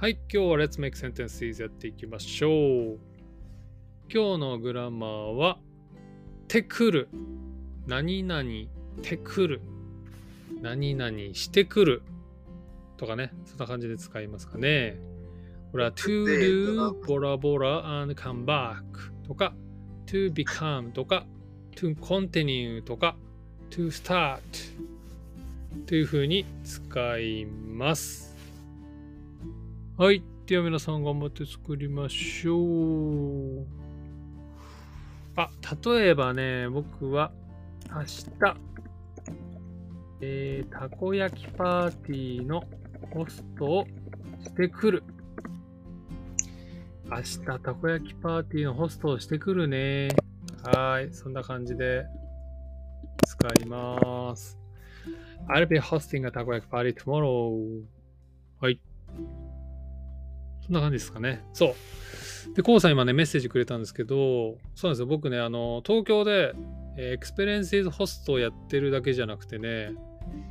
はい、今日は Let's Make Sentences やっていきましょう。今日のグラマーは、てくる。何々てくる。何々してくる。とかね、そんな感じで使いますかね。これは to do, ボラボラ and come back とか to become とか to continue とか to start というふうに使います。はい。では皆さん頑張って作りましょう。あ、例えばね、僕は明日、えー、たこ焼きパーティーのホストをしてくる。明日、たこ焼きパーティーのホストをしてくるね。はい。そんな感じで使います。I'll be hosting a たこ焼きパーティー tomorrow. はい。そんな感じですかね。そう。で、コウさん今ね、メッセージくれたんですけど、そうなんですよ。僕ね、あの、東京で、えー Experiences Host をやってるだけじゃなくてね、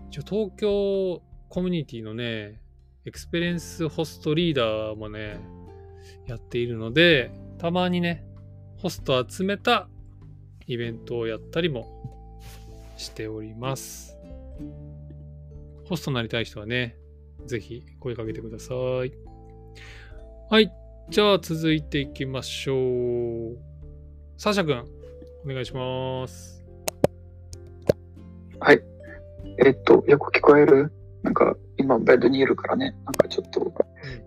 一応東京コミュニティのね、 Experience Host リーダーもね、やっているので、たまにね、ホスト集めたイベントをやったりもしております。ホストになりたい人はね、ぜひ声かけてください。はい。じゃあ続いていきましょう。サーシャ君、お願いします。はい。えっと、よく聞こえる？なんか、今、ベッドにいるからね。なんかちょっと、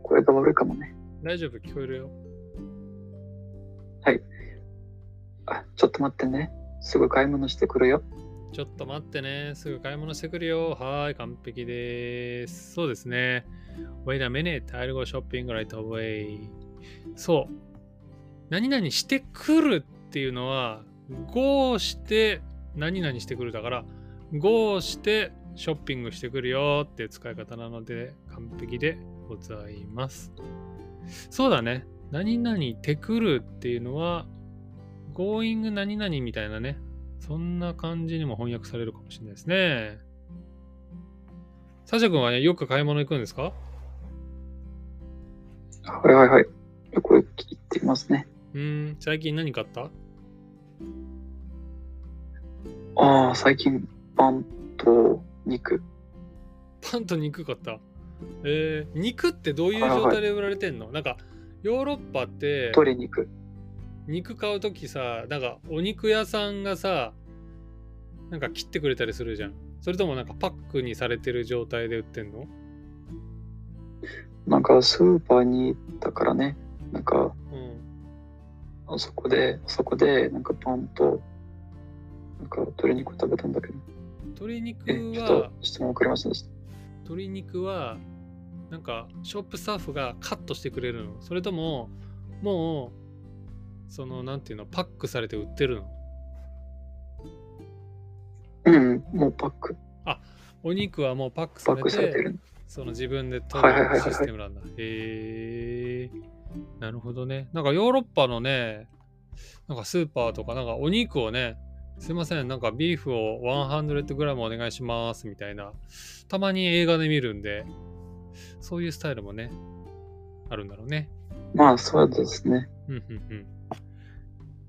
声が悪いかもね。大丈夫？聞こえるよ。あ、ちょっと待ってね。すぐ買い物してくるよ。ちょっと待ってね。すぐ買い物してくるよ。はーい、完璧です。そうですね。Wait a minute. I'll go shopping right away. そう。何々してくるっていうのは、go して何々してくるだから、go してショッピングしてくるよっていう使い方なので、完璧でございます。そうだね。何々てくるっていうのは、going 何々みたいなね。そんな感じにも翻訳されるかもしれないですね。サシャ君はね、よく買い物行くんですか？はいはいはい。よく聞いていますね。うーん、最近何買った？ああ、最近、パンと肉。パンと肉買った？えー、肉ってどういう状態で売られてんの、なんか、ヨーロッパって、鶏肉。肉買うときさ、なんか、お肉屋さんがさ、なんか切ってくれたりするじゃん。それともなんかパックにされてる状態で売ってんの？なんか、スーパーに行ったからね。なんか、うん。あそこで、そこで、なんかパンと、なんか鶏肉食べたんだけど。鶏肉え、ちょっはと、質問わかりませんでした。鶏肉はなんかショップスタッフがカットしてくれるのそれとももうそのなんていうのパックされて売ってるの？うん、もうパック、お肉はもうパックさパッれてクされてる。その自分で取るシステムなんだへえなるほどねなんかヨーロッパのねなんかスーパーとかなんかお肉をねすいませんなんかビーフを 100g お願いしますみたいなたまに映画で見るんでそういうスタイルもねあるんだろうねまあ、そうですね。うんうんうん。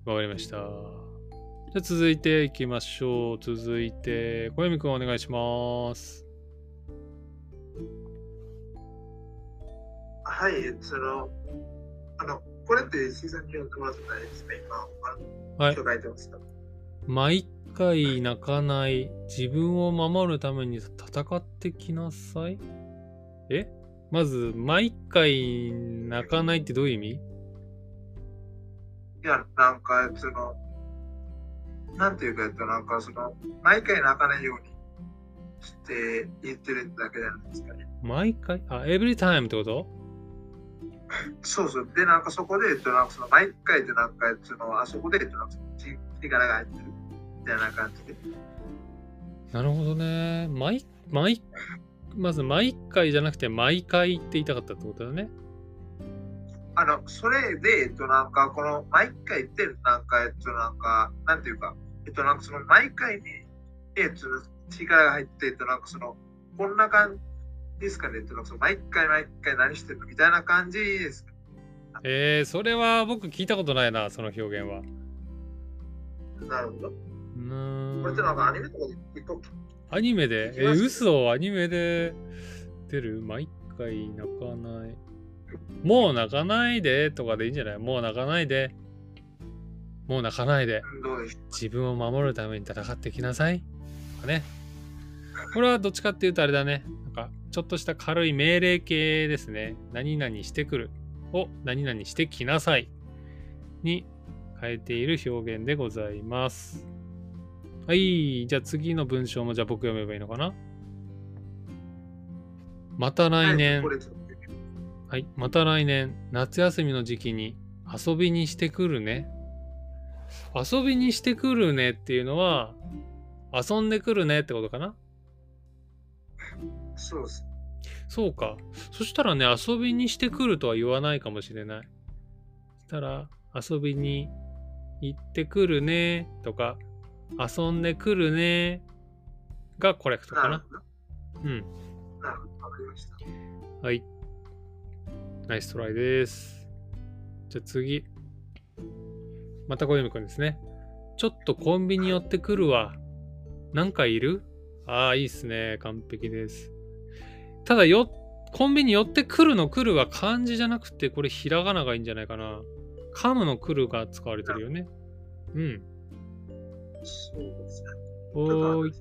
わかりました。じゃあ続いていきましょう。続いて、小読くんお願いします。はい、その、あの、これってシーズンに読んでもらってないですね、今、あはいの、。書いてました。毎回泣かない。自分を守るために戦ってきなさい。え？まず、毎回泣かないってどういう意味？いや、なんか、その、なんていうか、えっと、なんか、その、毎回泣かないようにして言ってるだけじゃないですかね。毎回？あ、every time ってこと？そうそう。で、なんかそこで、えっと、なんかその、毎回ってなんか、その、あそこで、えっと、なんか、ち力が入ってるみたいな感じで。なるほどね。毎、毎、まず毎回じゃなくて毎回って言いたかったってことだね。あの、それで、えっと、なんか、この、毎回って、なんか、えっと、なんか、なんていうか、えっと、なんか、その、毎回に、えっと、力が入って、えっと、なんか、その、こんな感ですかね？ってその毎回毎回何してるの？みたいな感じですか？えー、それは僕聞いたことないな、その表現は。なるほど。うーんこれってなんかアニメとかで言っとくアニメで？え聞きました嘘アニメで？出る毎回泣かない。もう泣かないでとかでいいんじゃない？もう泣かないで。もう泣かないで。自分を守るために戦ってきなさい。とかね。これはどっちかっていうとあれだね。なんか、ちょっとした軽い命令形ですね。何々してくるを何々してきなさいに変えている表現でございます。はい。じゃあ次の文章もじゃあ僕読めばいいのかな？またう来年、はい。また来年、夏休みの時期に遊びにしてくるね。遊びにしてくるねっていうのは、遊んでくるねってことかな？そうです。そうか。そしたらね、遊びにしてくるとは言わないかもしれない。そしたら、遊びに行ってくるねとか、遊んでくるねがコレクトかな。うん。なるほど。わかりました。はい。ナイストライです。じゃあ次。また小読くんですね。ちょっとコンビニ寄ってくるわ。なんかいる？ああ、いいっすね。完璧です。ただよ、コンビニ寄ってくるの来るは漢字じゃなくて、これひらがながいいんじゃないかな。噛むの来るが使われてるよね。うん。そうですね。おーい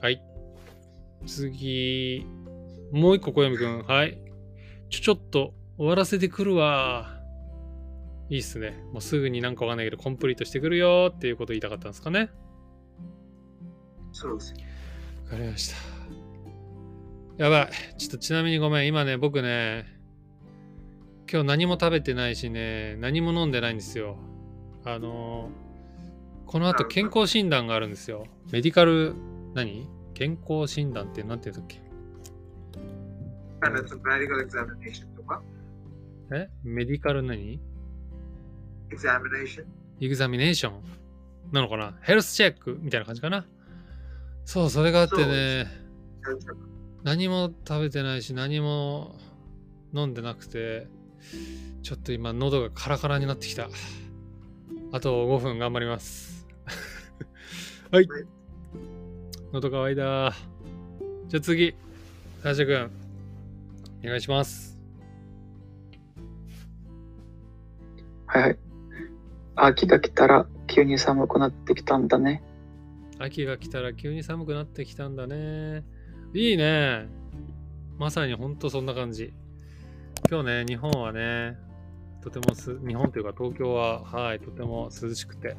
はい。次。もう一個小読くん。はい。ちょ、ちょっと終わらせてくるわ。いいっすね。もうすぐになんかわかんないけど、コンプリートしてくるよっていうことを言いたかったんですかね。そうです。わかりました。やばい。ちょっとちなみにごめん。今ね、僕ね、今日何も食べてないしね、何も飲んでないんですよ。あのーこの後健康診断があるんですよ。メディカル、何？健康診断って何て言うんだっけ？え？メディカル何？エグザミネーションなのかな？ヘルスチェックみたいな感じかな？そう、それがあってね、何も食べてないし、何も飲んでなくて、ちょっと今喉がカラカラになってきた。あと5分頑張ります。は いはい。喉乾いた。じゃあ次、サーシャ君、お願いします。はいはい。秋が来たら急に寒くなってきたんだね。秋が来たら急に寒くなってきたんだね。いいね。まさにほんとそんな感じ。今日ね、日本はね、とてもす、日本というか東京は、はい、とても涼しくて、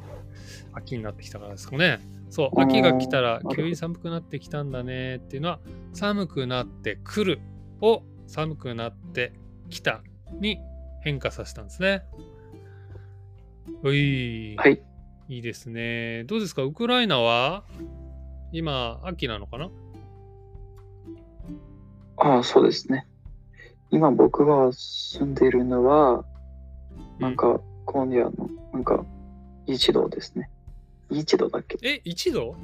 秋になってきたからですかね。そう、秋が来たら急に寒くなってきたんだねっていうのは、寒くなってくるを寒くなってきたに変化させたんですね。うい。はい。いいですね。どうですか？ウクライナは？今、秋なのかな？ああ、そうですね。今僕が住んでいるのは、なんか今夜の、なんか1度ですね。1度だっけ？え、1度？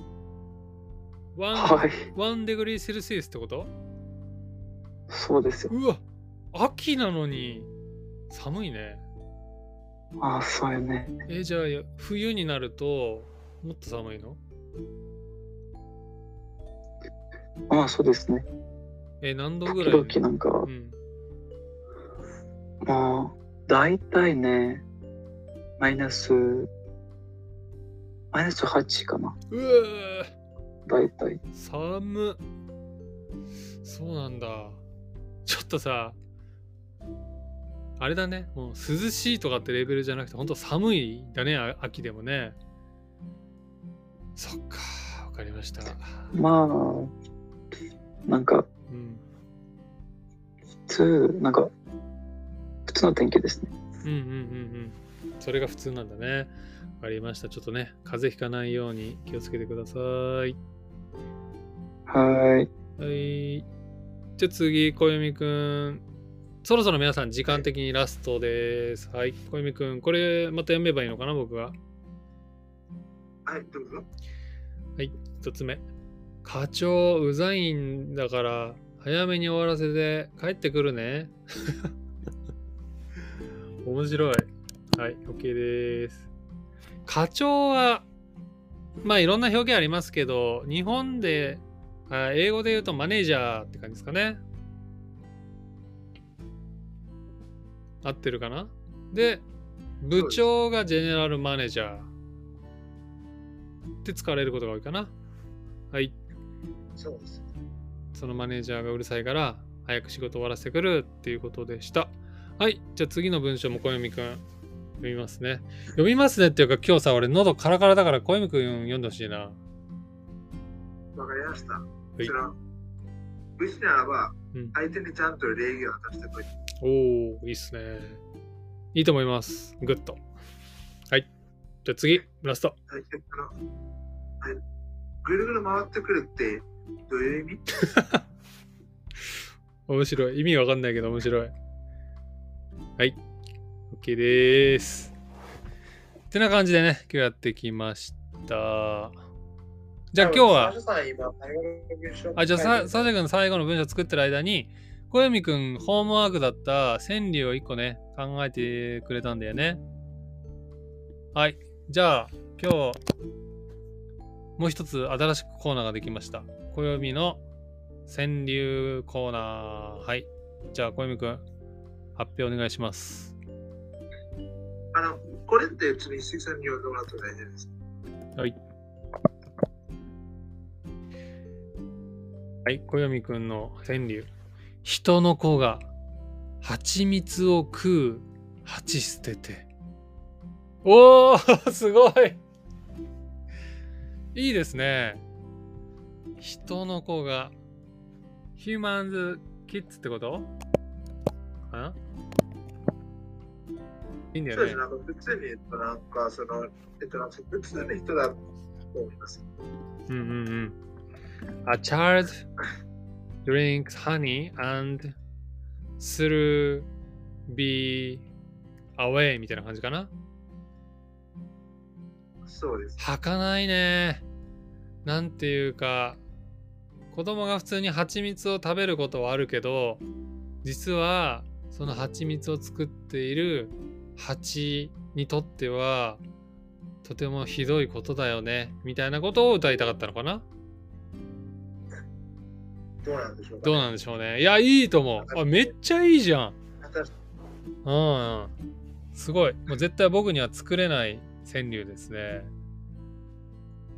ワンはい。ワンデグリーセルシウスってこと？そうですよ。うわ秋なのに寒いね。ああ、そうよね。え、じゃあ冬になるともっと寒いの？ああ、そうですね。え、何度ぐ時らい？々なんか、うん。まあ、大体ね、マイナス、マイナス8かな。うわ大体。寒っそうなんだ。ちょっとさ、あれだね、もう涼しいとかってレベルじゃなくて、ほんと寒いんだね、あ秋でもね。そっか、わかりました。まあ、なんか、うん。普通、なんか、普通の天気ですね。うんうんうんうん。それが普通なんだね。わかりました。ちょっとね、風邪ひかないように気をつけてください。はーい。はい。じゃあ次、小読くん。そろそろ皆さん時間的にラストです。はい。小読くん、これまた読めばいいのかな、僕が。はい、どうぞ。はい。一つ目。課長、うざいんだから、早めに終わらせて帰ってくるね。面白い。はい、OK です。課長は、まあいろんな表現ありますけど、日本で、あ英語で言うとマネージャーって感じですかね。合ってるかな？で、部長がジェネラルマネージャーって使われることが多いかな？はい。そうです。そのマネージャーがうるさいから、早く仕事終わらせてくるっていうことでした。はい。じゃあ次の文章も小読くん読みますね。読みますねっていうか今日さ、俺喉カラカラだから小読くん読んでほしいな。わかりました。いその、無事ならばうん、相手にちゃんと礼儀を果たしてくれ。おー、いいっすね。いいと思います。 Good。はい。じゃあ次、ラスト。はい。ぐるぐる回ってくるって、どういう意味？面白い。意味わかんないけど面白い。はい。OK でーす。ってな感じでね、今日やってきました。じゃあ今日は、あ、じゃあサジャ君の最後の文章作ってる間に、小読くんホームワークだった川柳を一個ね、考えてくれたんだよね。はい。じゃあ、今日、もう一つ新しくコーナーができました。小読の川柳コーナー。はい。じゃあ、小読くん、発表お願いします。あの、これって別に水産にはどうなって大丈夫です。はい。はい、小読くんの川柳。人の子が蜂蜜を食う蜂捨てて。おー すごいいいですね。人の子が、ヒューマンズ・キッズってこと？かないいんだよねそうです。。なんか普通に、えっと、なんか、その、えっと、なんか普通の人だと思います。うんうんうん。A child drinks honey and through be away みたいな感じかな？そうです。はかないね。なんていうか、子供が普通に蜂蜜を食べることはあるけど、実はその蜂蜜を作っている蜂にとっては、とてもひどいことだよね。みたいなことを歌いたかったのかな？どうなんでしょうか、どうなんでしょうね。いや、いいと思う。あ、めっちゃいいじゃん。私うんうん。すごい。もう絶対僕には作れない川柳ですね。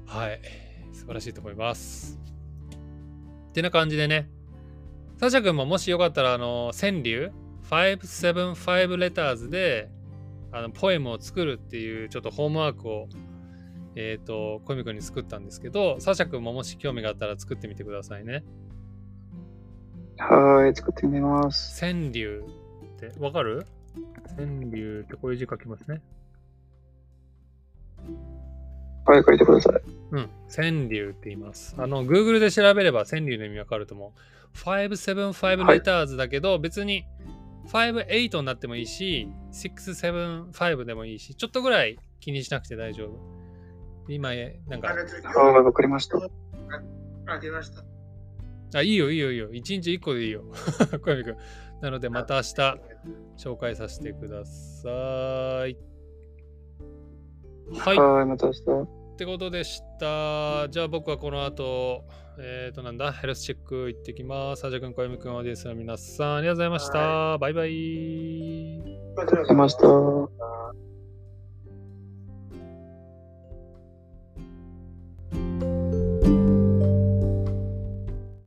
はい。素晴らしいと思います。ってな感じでね。サシャ君ももしよかったら、あの、川柳 ?575 レターズで、あの、ポエムを作るっていう、ちょっとホームワークを、えっ、と、コミ君に作ったんですけど、サシャ君ももし興味があったら作ってみてくださいね。はーい、作ってみます。川柳ってわかる？川柳ってこういう字書きますね。はい、書いてください。うん。川柳って言います。あの、Google で調べれば川柳の意味わかると思う。575はいレターズだけど、別に58になってもいいし、675でもいいし、ちょっとぐらい気にしなくて大丈夫。今、なんか、あわかりました。あげました。あ、いいよいいよいいよ。1日1個でいいよ。小山君。なので、また明日紹介させてください。はい。はい、また明日。ってことでした。じゃあ僕はこの後、えっ、ー、となんだ、ヘルスチェック行ってきます。サジャ君、小山君、オーディエンスの皆さん、ありがとうございました。バイバイ。ありがとうございました。